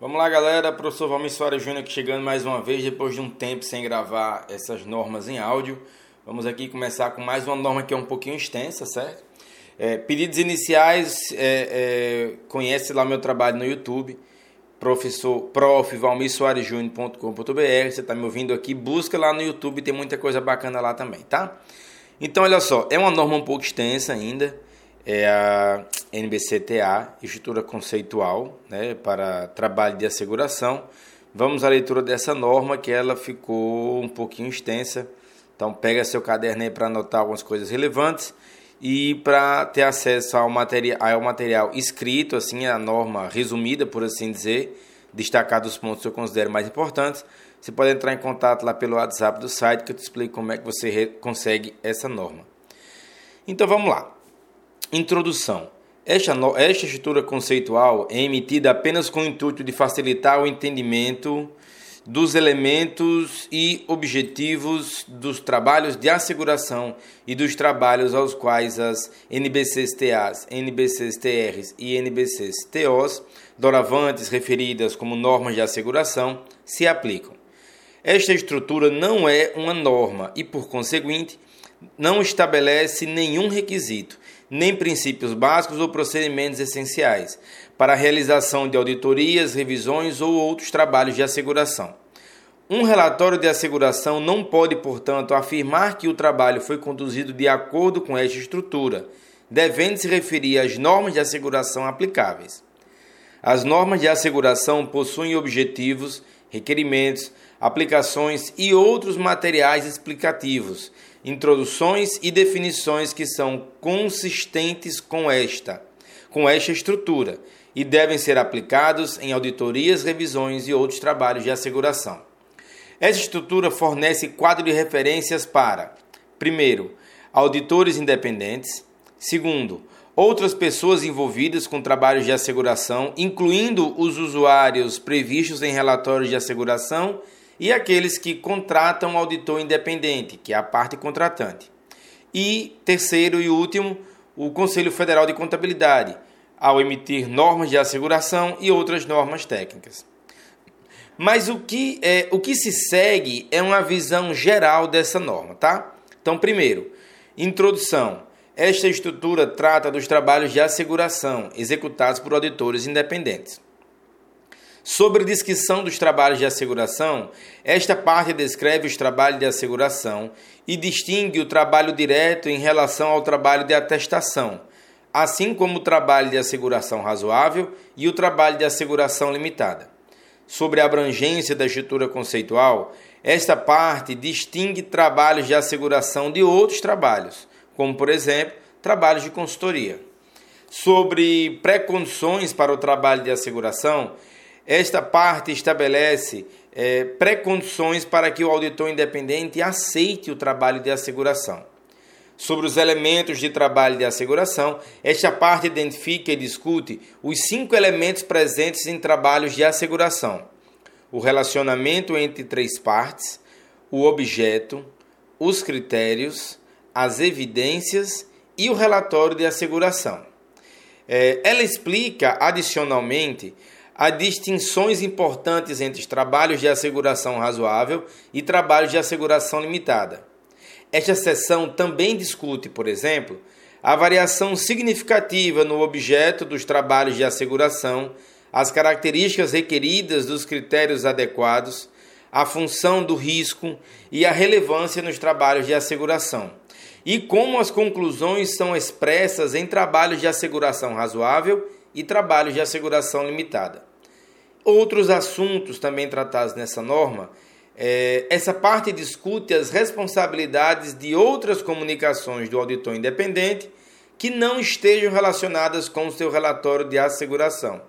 Vamos lá, galera. Professor Valmir Soares Júnior aqui chegando mais uma vez, depois de um tempo sem gravar essas normas em áudio. Vamos aqui começar com mais uma norma que é um pouquinho extensa, certo? É, pedidos iniciais, é, é, conhece lá meu trabalho no YouTube, professor prof. Valmir Soares Júnior.com.br. Você está me ouvindo aqui, busca lá no YouTube, tem muita coisa bacana lá também, tá? Então, olha só, é uma norma um pouco extensa ainda é a NBCTA, Estrutura Conceitual né, para Trabalho de Asseguração. Vamos à leitura dessa norma, que ela ficou um pouquinho extensa. Então, pega seu caderno aí para anotar algumas coisas relevantes e para ter acesso ao material, ao material escrito, assim, a norma resumida, por assim dizer, destacar os pontos que eu considero mais importantes, você pode entrar em contato lá pelo WhatsApp do site que eu te explico como é que você consegue essa norma. Então vamos lá. Introdução. Esta, esta estrutura conceitual é emitida apenas com o intuito de facilitar o entendimento dos elementos e objetivos dos trabalhos de asseguração e dos trabalhos aos quais as NBCs-TAs, NBCs-TRs e NBCs-TOs, doravantes referidas como normas de asseguração, se aplicam. Esta estrutura não é uma norma e, por conseguinte, não estabelece nenhum requisito nem princípios básicos ou procedimentos essenciais para a realização de auditorias, revisões ou outros trabalhos de asseguração. Um relatório de asseguração não pode, portanto, afirmar que o trabalho foi conduzido de acordo com esta estrutura, devendo se referir às normas de asseguração aplicáveis. As normas de asseguração possuem objetivos, requerimentos, aplicações e outros materiais explicativos introduções e definições que são consistentes com esta, com esta estrutura e devem ser aplicados em auditorias, revisões e outros trabalhos de asseguração. Essa estrutura fornece quadro de referências para, primeiro, auditores independentes, segundo, outras pessoas envolvidas com trabalhos de asseguração, incluindo os usuários previstos em relatórios de asseguração e aqueles que contratam auditor independente, que é a parte contratante. E terceiro e último, o Conselho Federal de Contabilidade, ao emitir normas de asseguração e outras normas técnicas. Mas o que, é, o que se segue é uma visão geral dessa norma, tá? Então, primeiro, introdução. Esta estrutura trata dos trabalhos de asseguração executados por auditores independentes. Sobre descrição dos trabalhos de asseguração, esta parte descreve os trabalhos de asseguração e distingue o trabalho direto em relação ao trabalho de atestação, assim como o trabalho de asseguração razoável e o trabalho de asseguração limitada. Sobre a abrangência da estrutura conceitual, esta parte distingue trabalhos de asseguração de outros trabalhos, como, por exemplo, trabalhos de consultoria. Sobre precondições para o trabalho de asseguração, esta parte estabelece é, pré-condições para que o auditor independente aceite o trabalho de asseguração. Sobre os elementos de trabalho de asseguração, esta parte identifica e discute os cinco elementos presentes em trabalhos de asseguração: o relacionamento entre três partes, o objeto, os critérios, as evidências e o relatório de asseguração. É, ela explica, adicionalmente, há distinções importantes entre trabalhos de asseguração razoável e trabalhos de asseguração limitada. Esta seção também discute, por exemplo, a variação significativa no objeto dos trabalhos de asseguração, as características requeridas dos critérios adequados, a função do risco e a relevância nos trabalhos de asseguração, e como as conclusões são expressas em trabalhos de asseguração razoável e trabalhos de asseguração limitada. Outros assuntos também tratados nessa norma, é, essa parte discute as responsabilidades de outras comunicações do auditor independente que não estejam relacionadas com o seu relatório de asseguração,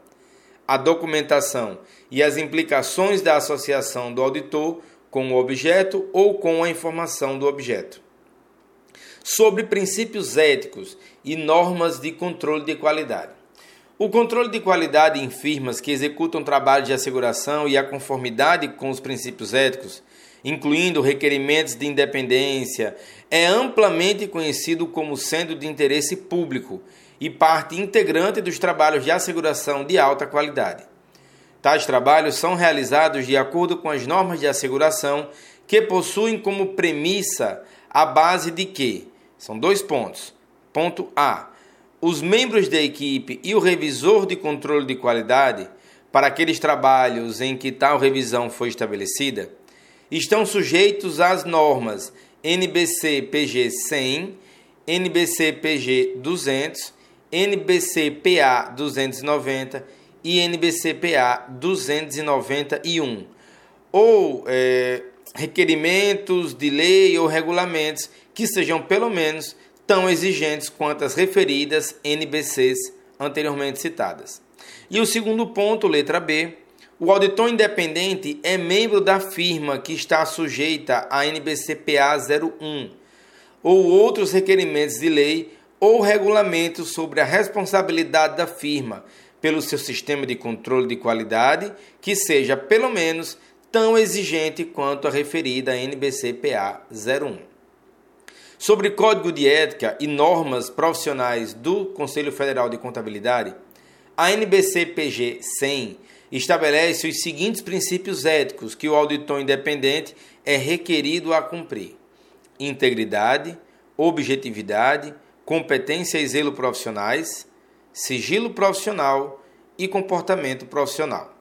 a documentação e as implicações da associação do auditor com o objeto ou com a informação do objeto. Sobre princípios éticos e normas de controle de qualidade. O controle de qualidade em firmas que executam trabalho de asseguração e a conformidade com os princípios éticos, incluindo requerimentos de independência, é amplamente conhecido como sendo de interesse público e parte integrante dos trabalhos de asseguração de alta qualidade. Tais trabalhos são realizados de acordo com as normas de asseguração que possuem como premissa a base de que são dois pontos. Ponto A. Os membros da equipe e o revisor de controle de qualidade para aqueles trabalhos em que tal revisão foi estabelecida estão sujeitos às normas NBC PG 100, NBC PG 200, NBC PA 290 e NBC PA 291, ou é, requerimentos de lei ou regulamentos que sejam pelo menos tão exigentes quanto as referidas NBCs anteriormente citadas. E o segundo ponto, letra B, o auditor independente é membro da firma que está sujeita à NBCPA 01 ou outros requerimentos de lei ou regulamentos sobre a responsabilidade da firma pelo seu sistema de controle de qualidade que seja pelo menos tão exigente quanto a referida NBCPA 01. Sobre código de ética e normas profissionais do Conselho Federal de Contabilidade, a NBCPG 100 estabelece os seguintes princípios éticos que o auditor independente é requerido a cumprir: integridade, objetividade, competência e zelo profissionais, sigilo profissional e comportamento profissional.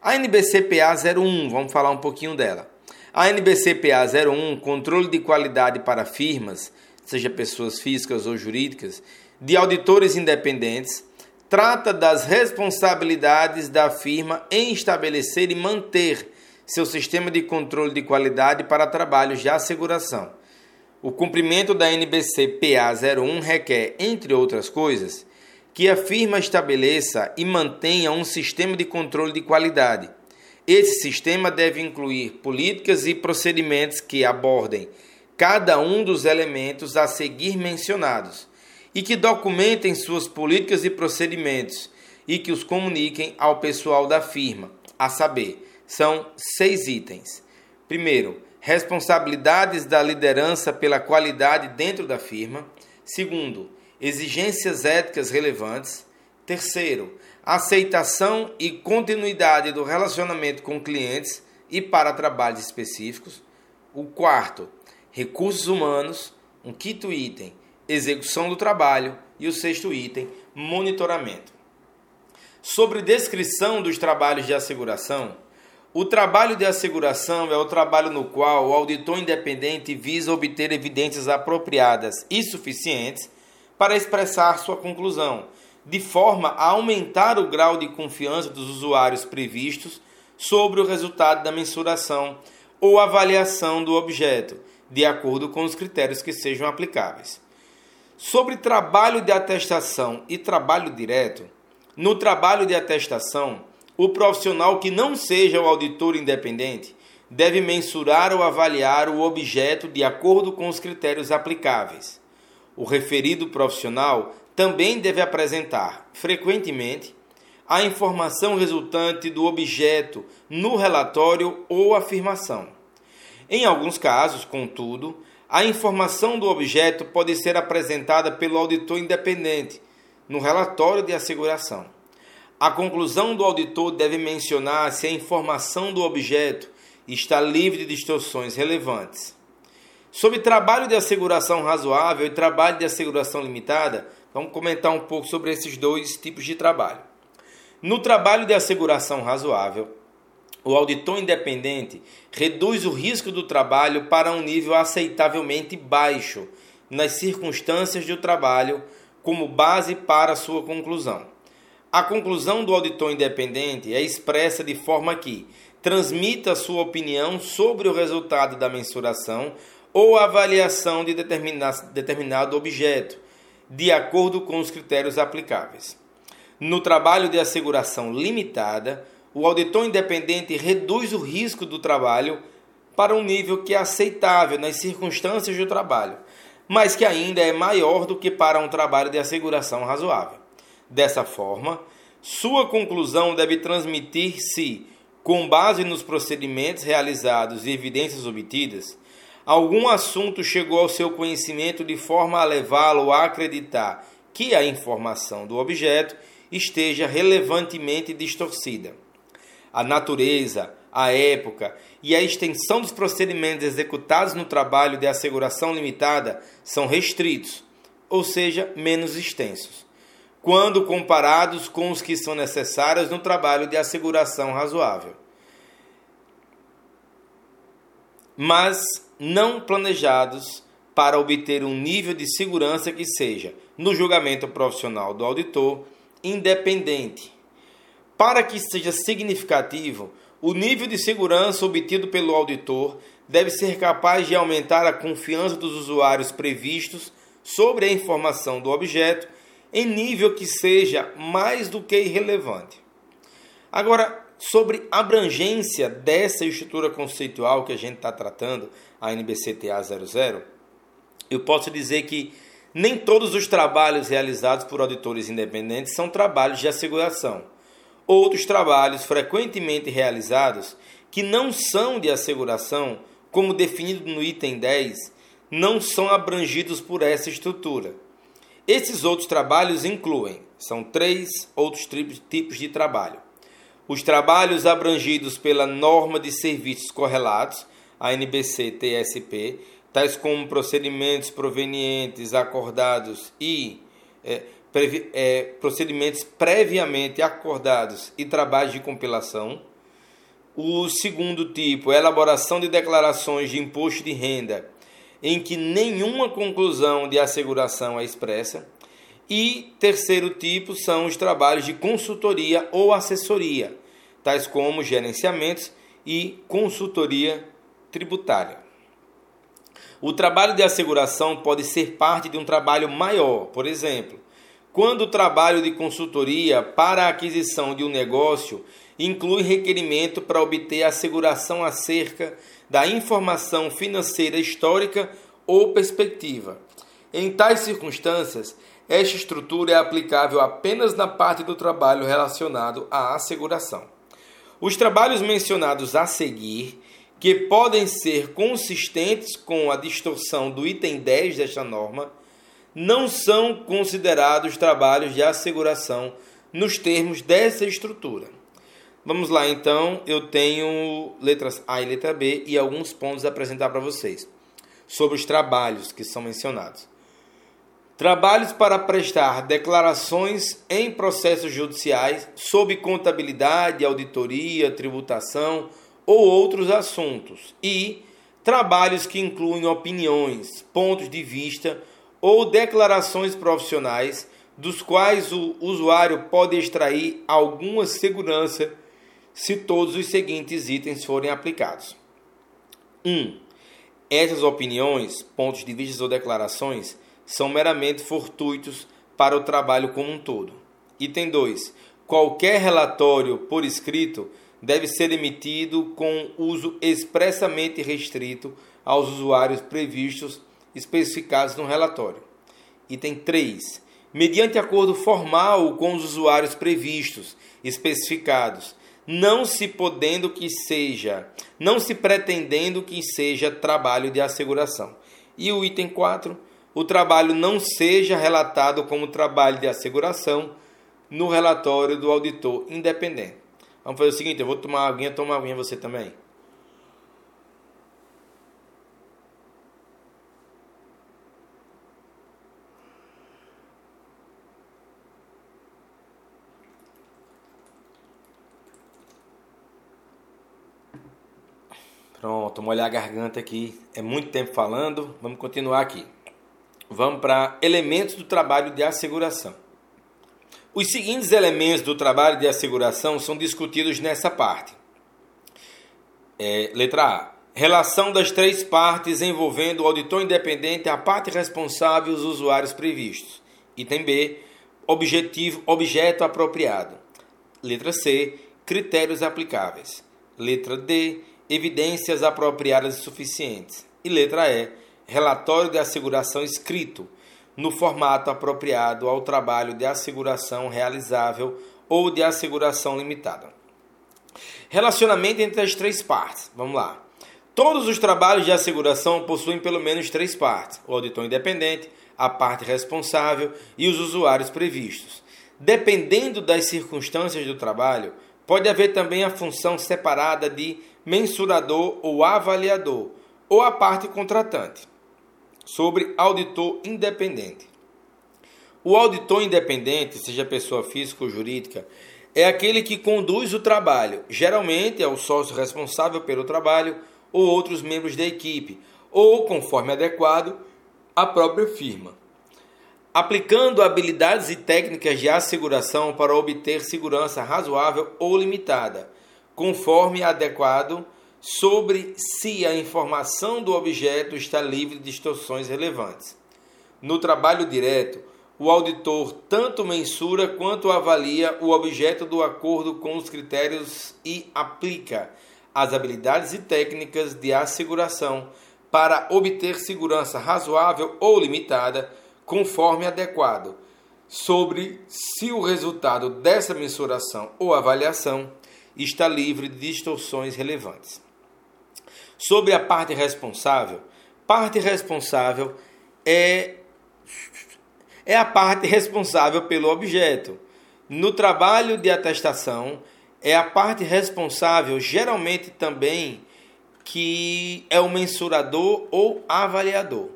A NBCPA 01, vamos falar um pouquinho dela. A NBCPA 01, controle de qualidade para firmas, seja pessoas físicas ou jurídicas, de auditores independentes, trata das responsabilidades da firma em estabelecer e manter seu sistema de controle de qualidade para trabalhos de asseguração. O cumprimento da NBC PA01 requer, entre outras coisas, que a firma estabeleça e mantenha um sistema de controle de qualidade. Esse sistema deve incluir políticas e procedimentos que abordem cada um dos elementos a seguir mencionados e que documentem suas políticas e procedimentos e que os comuniquem ao pessoal da firma, a saber, são seis itens. Primeiro, responsabilidades da liderança pela qualidade dentro da firma. Segundo, exigências éticas relevantes. Terceiro, aceitação e continuidade do relacionamento com clientes e para trabalhos específicos. O quarto, recursos humanos. Um quinto item, execução do trabalho e o sexto item, monitoramento. Sobre descrição dos trabalhos de asseguração, o trabalho de asseguração é o trabalho no qual o auditor independente visa obter evidências apropriadas e suficientes para expressar sua conclusão, de forma a aumentar o grau de confiança dos usuários previstos sobre o resultado da mensuração ou avaliação do objeto, de acordo com os critérios que sejam aplicáveis. Sobre trabalho de atestação e trabalho direto, no trabalho de atestação, o profissional que não seja o auditor independente deve mensurar ou avaliar o objeto de acordo com os critérios aplicáveis. O referido profissional também deve apresentar, frequentemente, a informação resultante do objeto no relatório ou afirmação. Em alguns casos, contudo, a informação do objeto pode ser apresentada pelo auditor independente no relatório de asseguração. A conclusão do auditor deve mencionar se a informação do objeto está livre de distorções relevantes. Sobre trabalho de asseguração razoável e trabalho de asseguração limitada, vamos comentar um pouco sobre esses dois tipos de trabalho. No trabalho de asseguração razoável, o auditor independente reduz o risco do trabalho para um nível aceitavelmente baixo nas circunstâncias do trabalho como base para sua conclusão. A conclusão do auditor independente é expressa de forma que transmita sua opinião sobre o resultado da mensuração ou avaliação de determinado objeto, de acordo com os critérios aplicáveis. No trabalho de asseguração limitada, o auditor independente reduz o risco do trabalho para um nível que é aceitável nas circunstâncias do trabalho, mas que ainda é maior do que para um trabalho de asseguração razoável. Dessa forma, sua conclusão deve transmitir se, com base nos procedimentos realizados e evidências obtidas, algum assunto chegou ao seu conhecimento de forma a levá-lo a acreditar que a informação do objeto esteja relevantemente distorcida. a natureza, a época e a extensão dos procedimentos executados no trabalho de asseguração limitada são restritos, ou seja, menos extensos, quando comparados com os que são necessários no trabalho de asseguração razoável. Mas não planejados para obter um nível de segurança que seja, no julgamento profissional do auditor, independente. Para que seja significativo, o nível de segurança obtido pelo auditor deve ser capaz de aumentar a confiança dos usuários previstos sobre a informação do objeto em nível que seja mais do que irrelevante. Agora, sobre a abrangência dessa estrutura conceitual que a gente está tratando, a NBCTA 00, eu posso dizer que nem todos os trabalhos realizados por auditores independentes são trabalhos de asseguração. Outros trabalhos frequentemente realizados que não são de asseguração, como definido no item 10, não são abrangidos por essa estrutura. Esses outros trabalhos incluem, são três outros tipos de trabalho. Os trabalhos abrangidos pela norma de serviços correlatos, a NBC-TSP, tais como procedimentos provenientes, acordados e é, previ, é, procedimentos previamente acordados e trabalhos de compilação. O segundo tipo, elaboração de declarações de imposto de renda, em que nenhuma conclusão de asseguração é expressa. E terceiro tipo são os trabalhos de consultoria ou assessoria, tais como gerenciamentos e consultoria tributária. O trabalho de asseguração pode ser parte de um trabalho maior, por exemplo, quando o trabalho de consultoria para a aquisição de um negócio inclui requerimento para obter asseguração acerca da informação financeira histórica ou perspectiva. Em tais circunstâncias, esta estrutura é aplicável apenas na parte do trabalho relacionado à asseguração. Os trabalhos mencionados a seguir que podem ser consistentes com a distorção do item 10 desta norma, não são considerados trabalhos de asseguração nos termos dessa estrutura. Vamos lá então, eu tenho letras A e letra B e alguns pontos a apresentar para vocês sobre os trabalhos que são mencionados. Trabalhos para prestar declarações em processos judiciais sob contabilidade, auditoria, tributação, ou outros assuntos, e trabalhos que incluem opiniões, pontos de vista ou declarações profissionais dos quais o usuário pode extrair alguma segurança se todos os seguintes itens forem aplicados. 1. Um, essas opiniões, pontos de vista ou declarações são meramente fortuitos para o trabalho como um todo. Item 2. Qualquer relatório por escrito deve ser emitido com uso expressamente restrito aos usuários previstos especificados no relatório. Item 3. Mediante acordo formal com os usuários previstos, especificados, não se podendo que seja, não se pretendendo que seja trabalho de asseguração. E o item 4, o trabalho não seja relatado como trabalho de asseguração no relatório do auditor independente. Vamos fazer o seguinte, eu vou tomar uma aguinha, toma uma aguinha você também. Pronto, molhar a garganta aqui. É muito tempo falando. Vamos continuar aqui. Vamos para elementos do trabalho de asseguração. Os seguintes elementos do trabalho de asseguração são discutidos nessa parte. É, letra A. Relação das três partes envolvendo o auditor independente, a parte responsável e os usuários previstos. Item B. Objetivo, objeto apropriado. Letra C. Critérios aplicáveis. Letra D. Evidências apropriadas e suficientes. E letra E. Relatório de asseguração escrito no formato apropriado ao trabalho de asseguração realizável ou de asseguração limitada. Relacionamento entre as três partes. Vamos lá. Todos os trabalhos de asseguração possuem pelo menos três partes: o auditor independente, a parte responsável e os usuários previstos. Dependendo das circunstâncias do trabalho, Pode haver também a função separada de mensurador ou avaliador, ou a parte contratante. Sobre auditor independente. O auditor independente, seja pessoa física ou jurídica, é aquele que conduz o trabalho. Geralmente é o sócio responsável pelo trabalho ou outros membros da equipe, ou, conforme adequado, a própria firma. Aplicando habilidades e técnicas de asseguração para obter segurança razoável ou limitada, conforme adequado, sobre se a informação do objeto está livre de distorções relevantes. No trabalho direto, o auditor tanto mensura quanto avalia o objeto do acordo com os critérios e aplica as habilidades e técnicas de asseguração para obter segurança razoável ou limitada, conforme adequado, sobre se o resultado dessa mensuração ou avaliação está livre de distorções relevantes. Sobre a parte responsável, parte responsável é é a parte responsável pelo objeto. No trabalho de atestação, é a parte responsável, geralmente também, que é o mensurador ou avaliador.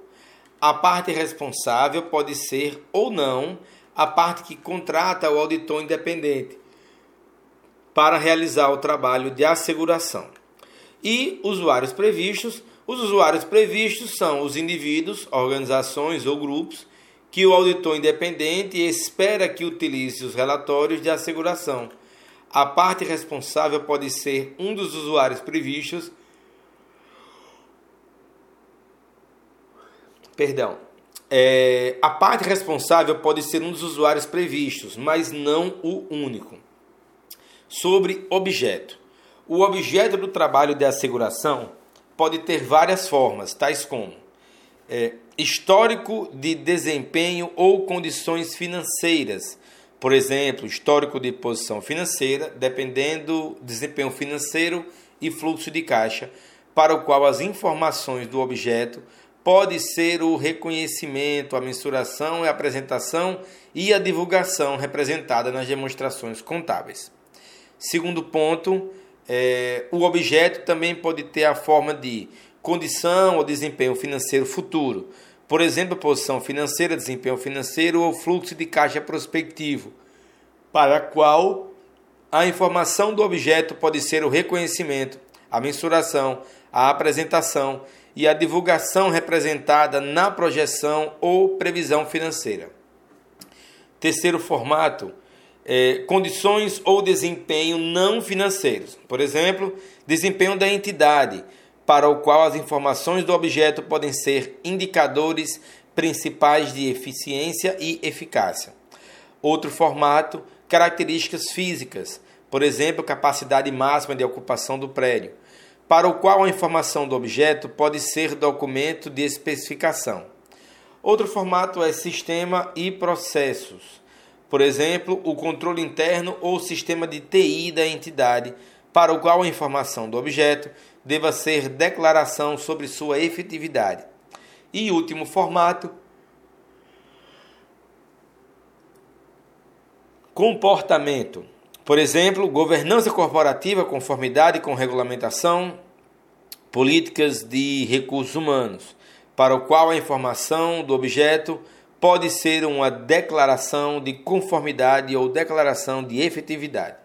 A parte responsável pode ser ou não a parte que contrata o auditor independente para realizar o trabalho de asseguração. E usuários previstos. Os usuários previstos são os indivíduos, organizações ou grupos que o auditor independente espera que utilize os relatórios de asseguração. A parte responsável pode ser um dos usuários previstos. Perdão. É, a parte responsável pode ser um dos usuários previstos, mas não o único. Sobre objeto. O objeto do trabalho de asseguração pode ter várias formas, tais como é, histórico de desempenho ou condições financeiras. Por exemplo, histórico de posição financeira, dependendo do desempenho financeiro e fluxo de caixa, para o qual as informações do objeto pode ser o reconhecimento, a mensuração a apresentação e a divulgação representada nas demonstrações contábeis. Segundo ponto, é, o objeto também pode ter a forma de condição ou desempenho financeiro futuro. Por exemplo, posição financeira, desempenho financeiro ou fluxo de caixa prospectivo, para qual a informação do objeto pode ser o reconhecimento, a mensuração, a apresentação e a divulgação representada na projeção ou previsão financeira. Terceiro formato, é, condições ou desempenho não financeiros. Por exemplo, desempenho da entidade, para o qual as informações do objeto podem ser indicadores principais de eficiência e eficácia. Outro formato, características físicas, por exemplo, capacidade máxima de ocupação do prédio, para o qual a informação do objeto pode ser documento de especificação. Outro formato é sistema e processos, por exemplo, o controle interno ou sistema de TI da entidade, para o qual a informação do objeto deva ser declaração sobre sua efetividade. E último formato, comportamento. Por exemplo, governança corporativa, conformidade com regulamentação, políticas de recursos humanos, para o qual a informação do objeto pode ser uma declaração de conformidade ou declaração de efetividade.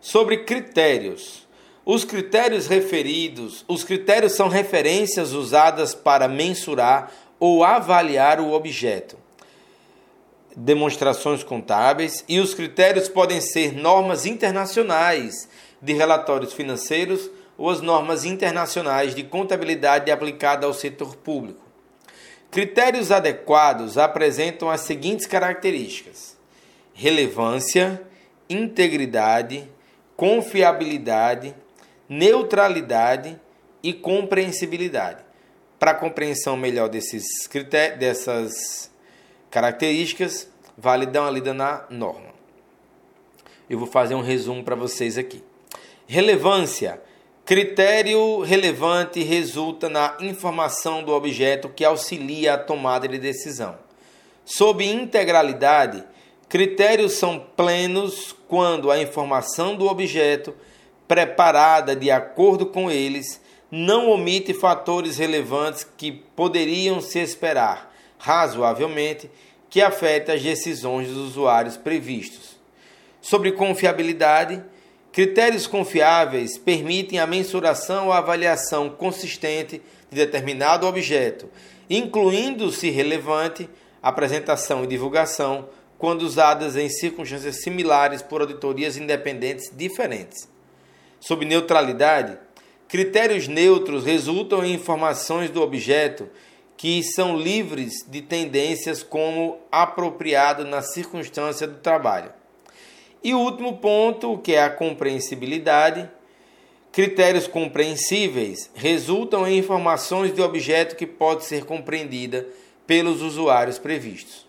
Sobre critérios. Os critérios referidos, os critérios são referências usadas para mensurar ou avaliar o objeto. Demonstrações contábeis e os critérios podem ser normas internacionais de relatórios financeiros ou as normas internacionais de contabilidade aplicada ao setor público. Critérios adequados apresentam as seguintes características: relevância, integridade, confiabilidade, neutralidade e compreensibilidade. Para compreensão melhor desses critérios, dessas características, vale dar uma lida na norma. Eu vou fazer um resumo para vocês aqui. Relevância. Critério relevante resulta na informação do objeto que auxilia a tomada de decisão. Sob integralidade, Critérios são plenos quando a informação do objeto, preparada de acordo com eles, não omite fatores relevantes que poderiam se esperar, razoavelmente, que afetem as decisões dos usuários previstos. Sobre confiabilidade, critérios confiáveis permitem a mensuração ou avaliação consistente de determinado objeto, incluindo, se relevante, apresentação e divulgação, quando usadas em circunstâncias similares por auditorias independentes diferentes. Sob neutralidade, critérios neutros resultam em informações do objeto que são livres de tendências como apropriado na circunstância do trabalho. E o último ponto, que é a compreensibilidade, critérios compreensíveis resultam em informações de objeto que pode ser compreendida pelos usuários previstos.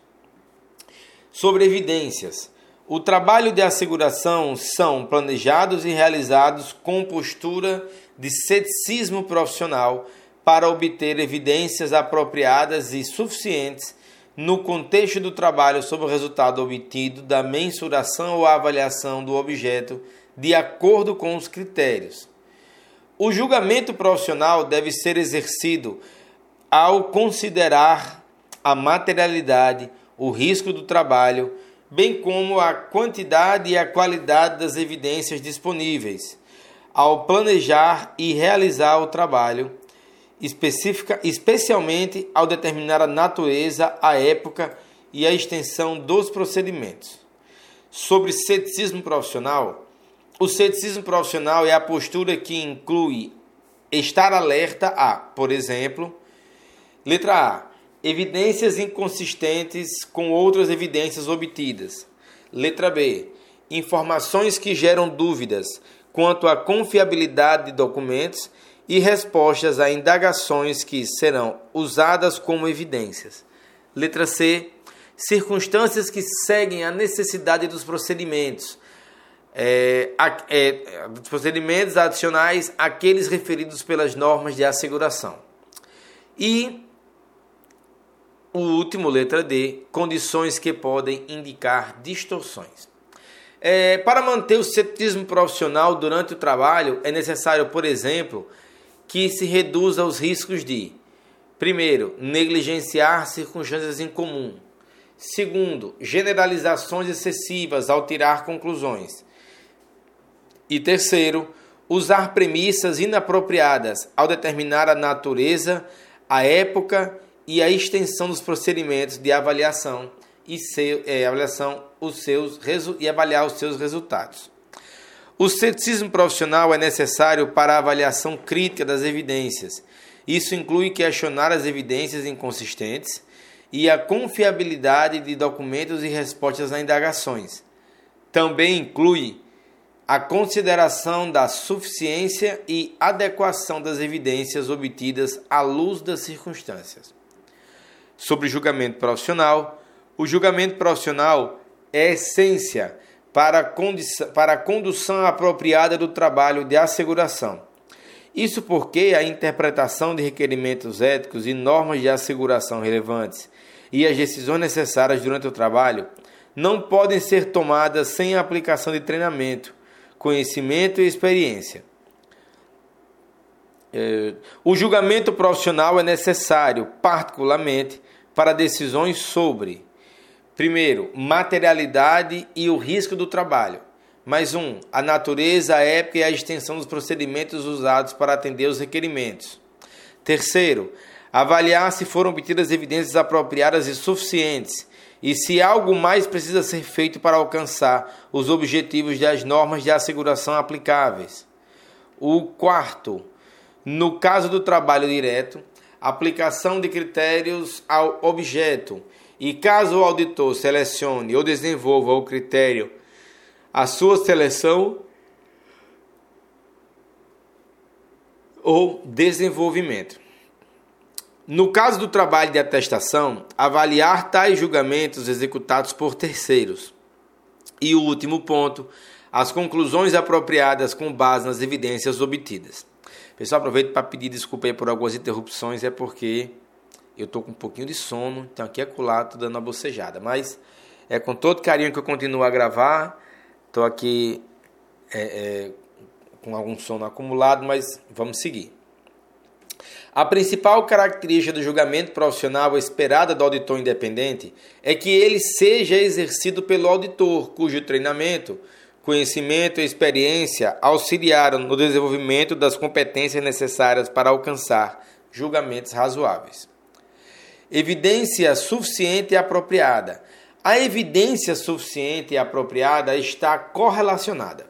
Sobre evidências. O trabalho de asseguração são planejados e realizados com postura de ceticismo profissional para obter evidências apropriadas e suficientes no contexto do trabalho sobre o resultado obtido da mensuração ou avaliação do objeto de acordo com os critérios. O julgamento profissional deve ser exercido ao considerar a materialidade, o risco do trabalho, bem como a quantidade e a qualidade das evidências disponíveis, ao planejar e realizar o trabalho específica, especialmente ao determinar a natureza, a época e a extensão dos procedimentos. Sobre ceticismo profissional, o ceticismo profissional é a postura que inclui estar alerta a, por exemplo, letra A, evidências inconsistentes com outras evidências obtidas. Letra B, informações que geram dúvidas quanto à confiabilidade de documentos e respostas a indagações que serão usadas como evidências. Letra C. Circunstâncias que seguem a necessidade dos procedimentos. É, é, dos procedimentos adicionais àqueles referidos pelas normas de asseguração. E o último, letra D, condições que podem indicar distorções. É, para manter o ceticismo profissional durante o trabalho, é necessário, por exemplo, que se reduza os riscos de, primeiro, negligenciar circunstâncias em comum. Segundo, generalizações excessivas ao tirar conclusões. E terceiro, usar premissas inapropriadas ao determinar a natureza, a época e a extensão dos procedimentos de avaliação e seu, é, avaliação os seus e avaliar os seus resultados. O ceticismo profissional é necessário para a avaliação crítica das evidências. Isso inclui questionar as evidências inconsistentes e a confiabilidade de documentos e respostas a indagações. Também inclui a consideração da suficiência e adequação das evidências obtidas à luz das circunstâncias. Sobre julgamento profissional, o julgamento profissional é essência para a, condução apropriada do trabalho de asseguração. Isso porque a interpretação de requerimentos éticos e normas de asseguração relevantes e as decisões necessárias durante o trabalho não podem ser tomadas sem a aplicação de treinamento, conhecimento e experiência. É, o julgamento profissional é necessário, particularmente, para decisões sobre Primeiro, materialidade e o risco do trabalho. Mais um, a natureza, a época e a extensão dos procedimentos usados para atender os requerimentos. Terceiro, avaliar se foram obtidas evidências apropriadas e suficientes e se algo mais precisa ser feito para alcançar os objetivos das normas de asseguração aplicáveis. O quarto, no caso do trabalho direto, aplicação de critérios ao objeto e caso o auditor selecione ou desenvolva o critério, a sua seleção ou desenvolvimento. No caso do trabalho de atestação, avaliar tais julgamentos executados por terceiros. E o último ponto, as conclusões apropriadas com base nas evidências obtidas. Pessoal, aproveito para pedir desculpa aí por algumas interrupções, é porque eu tô com um pouquinho de sono, então aqui é tô dando uma bocejada. Mas É com todo carinho que eu continuo a gravar. Estou aqui é, é, com algum sono acumulado, mas vamos seguir. A principal característica do julgamento profissional esperada do auditor independente é que ele seja exercido pelo auditor, cujo treinamento, conhecimento e experiência auxiliaram no desenvolvimento das competências necessárias para alcançar julgamentos razoáveis. Evidência suficiente e apropriada. A evidência suficiente e apropriada está correlacionada.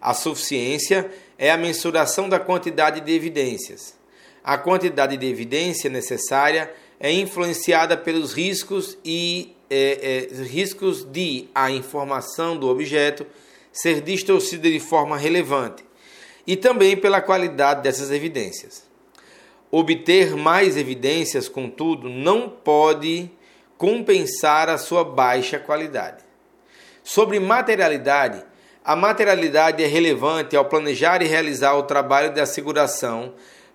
A suficiência é a mensuração da quantidade de evidências a quantidade de evidência necessária é influenciada pelos riscos e é, é, riscos de a informação do objeto ser distorcida de forma relevante e também pela qualidade dessas evidências. Obter mais evidências, contudo, não pode compensar a sua baixa qualidade. Sobre materialidade, a materialidade é relevante ao planejar e realizar o trabalho de asseguração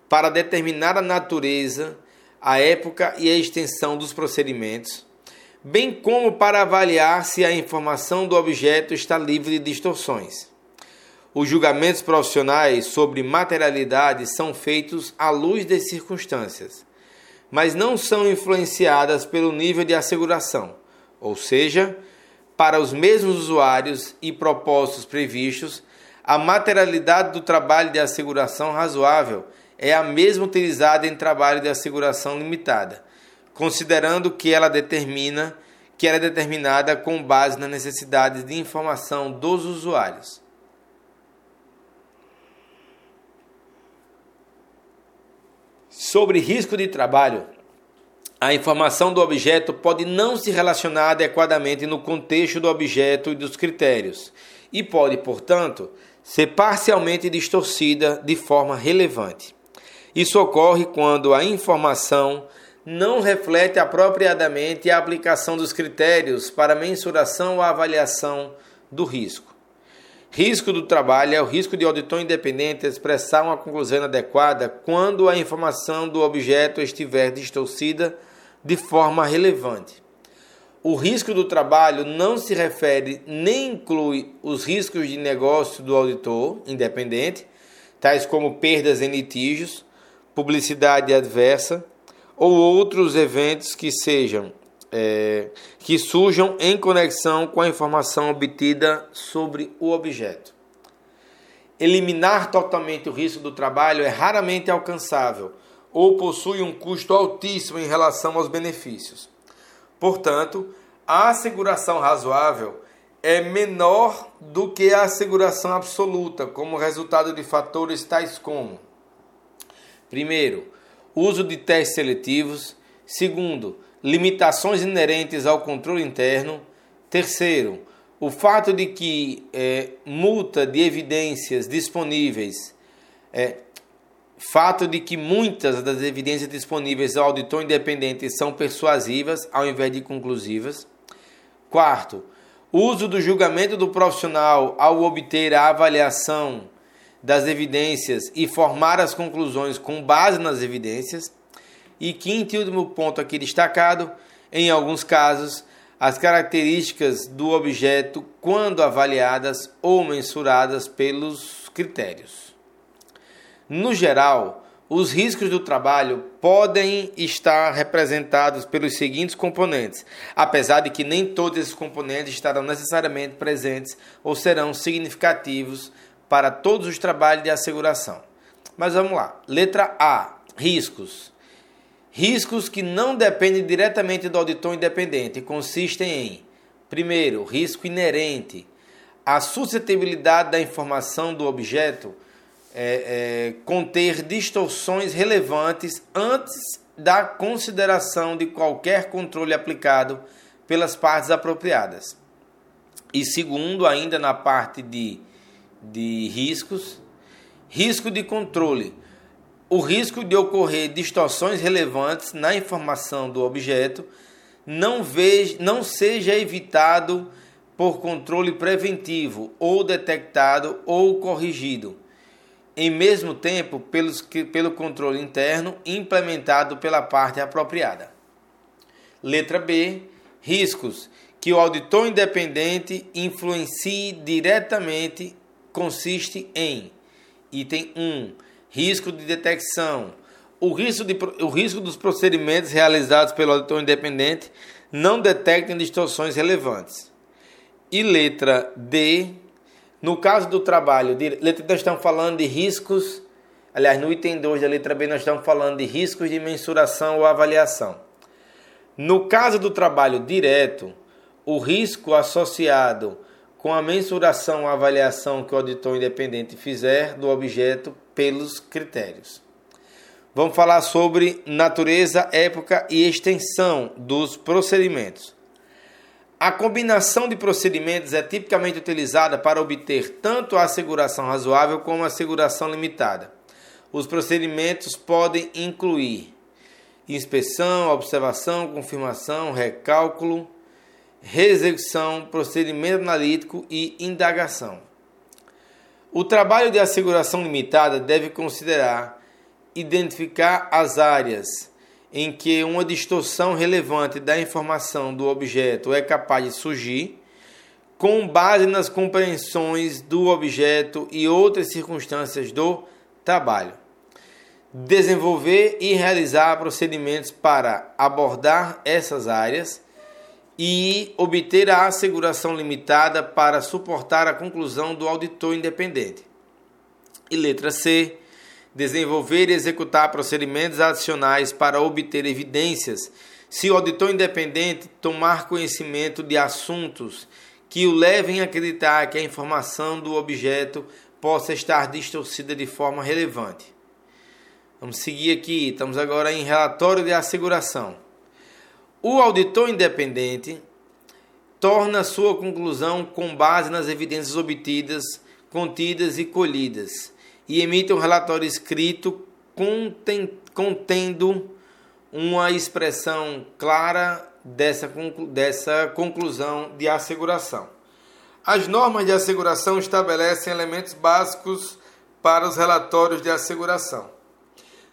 para determinar a natureza, a época e a extensão dos procedimentos, bem como para avaliar se a informação do objeto está livre de distorções. Os julgamentos profissionais sobre materialidade são feitos à luz das circunstâncias, mas não são influenciadas pelo nível de asseguração, ou seja, para os mesmos usuários e propósitos previstos, a materialidade do trabalho de asseguração razoável é a mesma utilizada em trabalho de asseguração limitada, considerando que ela determina que ela é determinada com base nas necessidades de informação dos usuários. Sobre risco de trabalho, a informação do objeto pode não se relacionar adequadamente no contexto do objeto e dos critérios, e pode, portanto, ser parcialmente distorcida de forma relevante. Isso ocorre quando a informação não reflete apropriadamente a aplicação dos critérios para mensuração ou avaliação do risco. Risco do trabalho é o risco de auditor independente expressar uma conclusão adequada quando a informação do objeto estiver distorcida de forma relevante. O risco do trabalho não se refere nem inclui os riscos de negócio do auditor independente, tais como perdas em litígios, publicidade adversa ou outros eventos que sejam é, que surjam em conexão com a informação obtida sobre o objeto. Eliminar totalmente o risco do trabalho é raramente alcançável ou possui um custo altíssimo em relação aos benefícios. Portanto, a asseguração razoável é menor do que a asseguração absoluta, como resultado de fatores tais como Primeiro, uso de testes seletivos. Segundo, limitações inerentes ao controle interno. Terceiro, o fato de que é, multa de evidências disponíveis, é, fato de que muitas das evidências disponíveis ao auditor independente são persuasivas ao invés de conclusivas. Quarto, uso do julgamento do profissional ao obter a avaliação das evidências e formar as conclusões com base nas evidências. E quinto e último ponto aqui destacado, em alguns casos, as características do objeto quando avaliadas ou mensuradas pelos critérios. No geral, os riscos do trabalho podem estar representados pelos seguintes componentes, apesar de que nem todos esses componentes estarão necessariamente presentes ou serão significativos para todos os trabalhos de asseguração. Mas vamos lá. Letra A: riscos. Riscos que não dependem diretamente do auditor independente consistem em: primeiro, risco inerente. A suscetibilidade da informação do objeto é, é, conter distorções relevantes antes da consideração de qualquer controle aplicado pelas partes apropriadas. E segundo, ainda na parte de de riscos, risco de controle, o risco de ocorrer distorções relevantes na informação do objeto não, veja, não seja evitado por controle preventivo ou detectado ou corrigido, em mesmo tempo pelos, pelo controle interno implementado pela parte apropriada. Letra B. Riscos que o auditor independente influencie diretamente consiste em item 1, risco de detecção. O risco, de, o risco dos procedimentos realizados pelo auditor independente não detectam distorções relevantes. E letra D, no caso do trabalho, de, letra nós estamos falando de riscos, aliás, no item 2 da letra B, nós estamos falando de riscos de mensuração ou avaliação. No caso do trabalho direto, o risco associado com a mensuração ou avaliação que o auditor independente fizer do objeto pelos critérios. Vamos falar sobre natureza, época e extensão dos procedimentos. A combinação de procedimentos é tipicamente utilizada para obter tanto a asseguração razoável como a asseguração limitada. Os procedimentos podem incluir inspeção, observação, confirmação, recálculo, reexecução, procedimento analítico e indagação. O trabalho de asseguração limitada deve considerar identificar as áreas em que uma distorção relevante da informação do objeto é capaz de surgir, com base nas compreensões do objeto e outras circunstâncias do trabalho. Desenvolver e realizar procedimentos para abordar essas áreas e obter a asseguração limitada para suportar a conclusão do auditor independente. E letra C desenvolver e executar procedimentos adicionais para obter evidências se o auditor independente tomar conhecimento de assuntos que o levem a acreditar que a informação do objeto possa estar distorcida de forma relevante. Vamos seguir aqui, estamos agora em relatório de asseguração. O auditor independente torna sua conclusão com base nas evidências obtidas, contidas e colhidas e emite um relatório escrito contendo uma expressão clara dessa, dessa conclusão de asseguração. As normas de asseguração estabelecem elementos básicos para os relatórios de asseguração.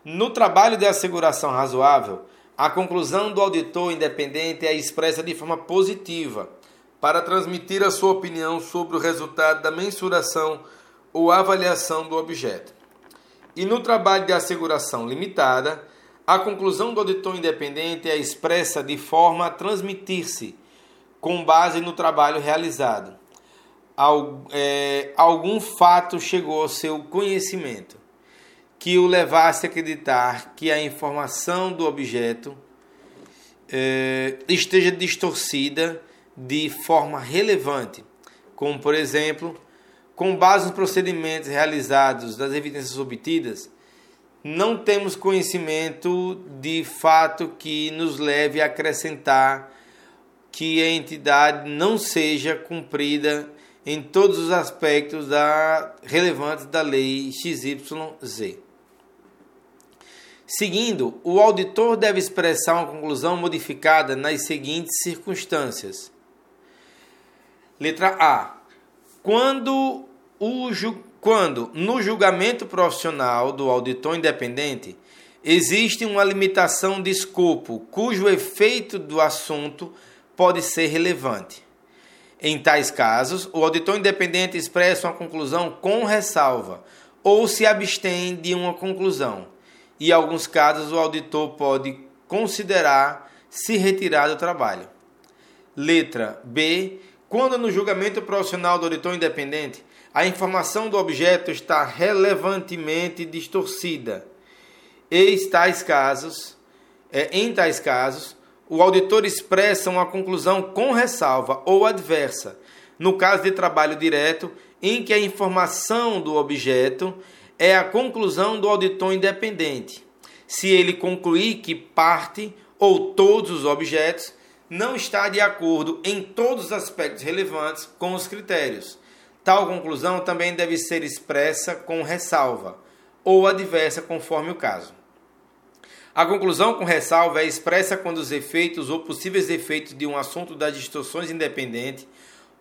No trabalho de asseguração razoável, a conclusão do auditor independente é expressa de forma positiva para transmitir a sua opinião sobre o resultado da mensuração ou avaliação do objeto. E no trabalho de asseguração limitada, a conclusão do auditor independente é expressa de forma a transmitir-se com base no trabalho realizado. É, algum fato chegou ao seu conhecimento que o levasse a acreditar que a informação do objeto é, esteja distorcida de forma relevante, como por exemplo com base nos procedimentos realizados das evidências obtidas, não temos conhecimento de fato que nos leve a acrescentar que a entidade não seja cumprida em todos os aspectos da, relevantes da lei XYZ. Seguindo, o auditor deve expressar uma conclusão modificada nas seguintes circunstâncias. Letra A quando, o, quando no julgamento profissional do auditor independente existe uma limitação de escopo cujo efeito do assunto pode ser relevante. Em tais casos, o auditor independente expressa uma conclusão com ressalva ou se abstém de uma conclusão. E em alguns casos, o auditor pode considerar se retirar do trabalho. Letra B. Quando no julgamento profissional do auditor independente a informação do objeto está relevantemente distorcida, e tais casos, é, em tais casos, o auditor expressa uma conclusão com ressalva ou adversa, no caso de trabalho direto, em que a informação do objeto é a conclusão do auditor independente. Se ele concluir que parte ou todos os objetos não está de acordo em todos os aspectos relevantes com os critérios. Tal conclusão também deve ser expressa com ressalva ou adversa, conforme o caso. A conclusão com ressalva é expressa quando os efeitos ou possíveis efeitos de um assunto das distorções independente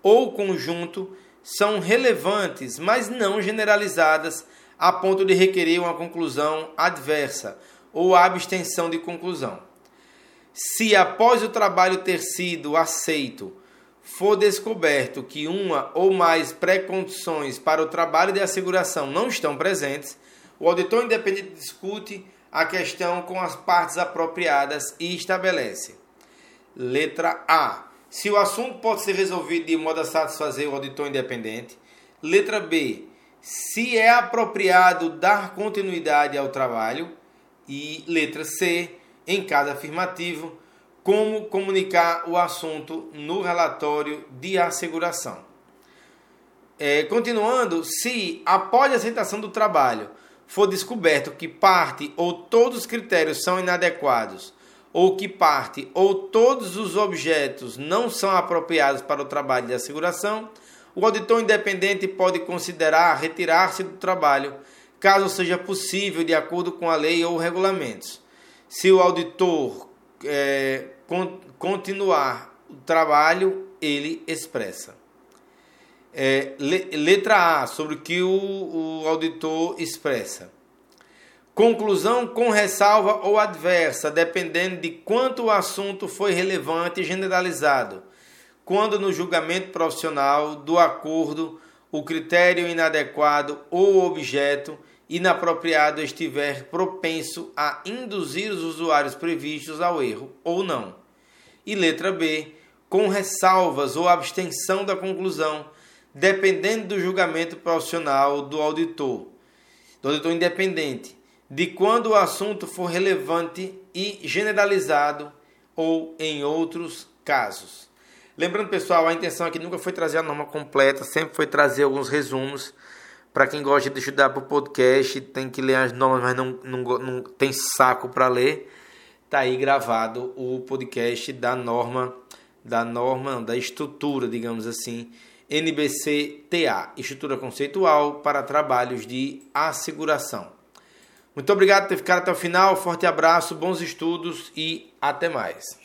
ou conjunto são relevantes, mas não generalizadas a ponto de requerer uma conclusão adversa ou a abstenção de conclusão. Se após o trabalho ter sido aceito, for descoberto que uma ou mais pré-condições para o trabalho de asseguração não estão presentes, o auditor independente discute a questão com as partes apropriadas e estabelece. Letra A. Se o assunto pode ser resolvido de modo a satisfazer o auditor independente. Letra B. Se é apropriado dar continuidade ao trabalho. E letra C. Em caso afirmativo, como comunicar o assunto no relatório de asseguração. É, continuando, se após a aceitação do trabalho for descoberto que parte ou todos os critérios são inadequados, ou que parte ou todos os objetos não são apropriados para o trabalho de asseguração, o auditor independente pode considerar retirar-se do trabalho, caso seja possível, de acordo com a lei ou regulamentos. Se o auditor é, con continuar o trabalho, ele expressa. É, letra A, sobre o que o, o auditor expressa. Conclusão com ressalva ou adversa, dependendo de quanto o assunto foi relevante e generalizado. Quando no julgamento profissional do acordo o critério inadequado ou objeto inapropriado estiver propenso a induzir os usuários previstos ao erro ou não. E letra B, com ressalvas ou abstenção da conclusão, dependendo do julgamento profissional do auditor, do auditor independente, de quando o assunto for relevante e generalizado ou em outros casos. Lembrando, pessoal, a intenção aqui nunca foi trazer a norma completa, sempre foi trazer alguns resumos para quem gosta de estudar para o podcast, tem que ler as normas, mas não, não, não tem saco para ler. Tá aí gravado o podcast da norma, da norma, da estrutura, digamos assim, NBC-TA, estrutura conceitual para trabalhos de asseguração. Muito obrigado por ter ficado até o final, forte abraço, bons estudos e até mais.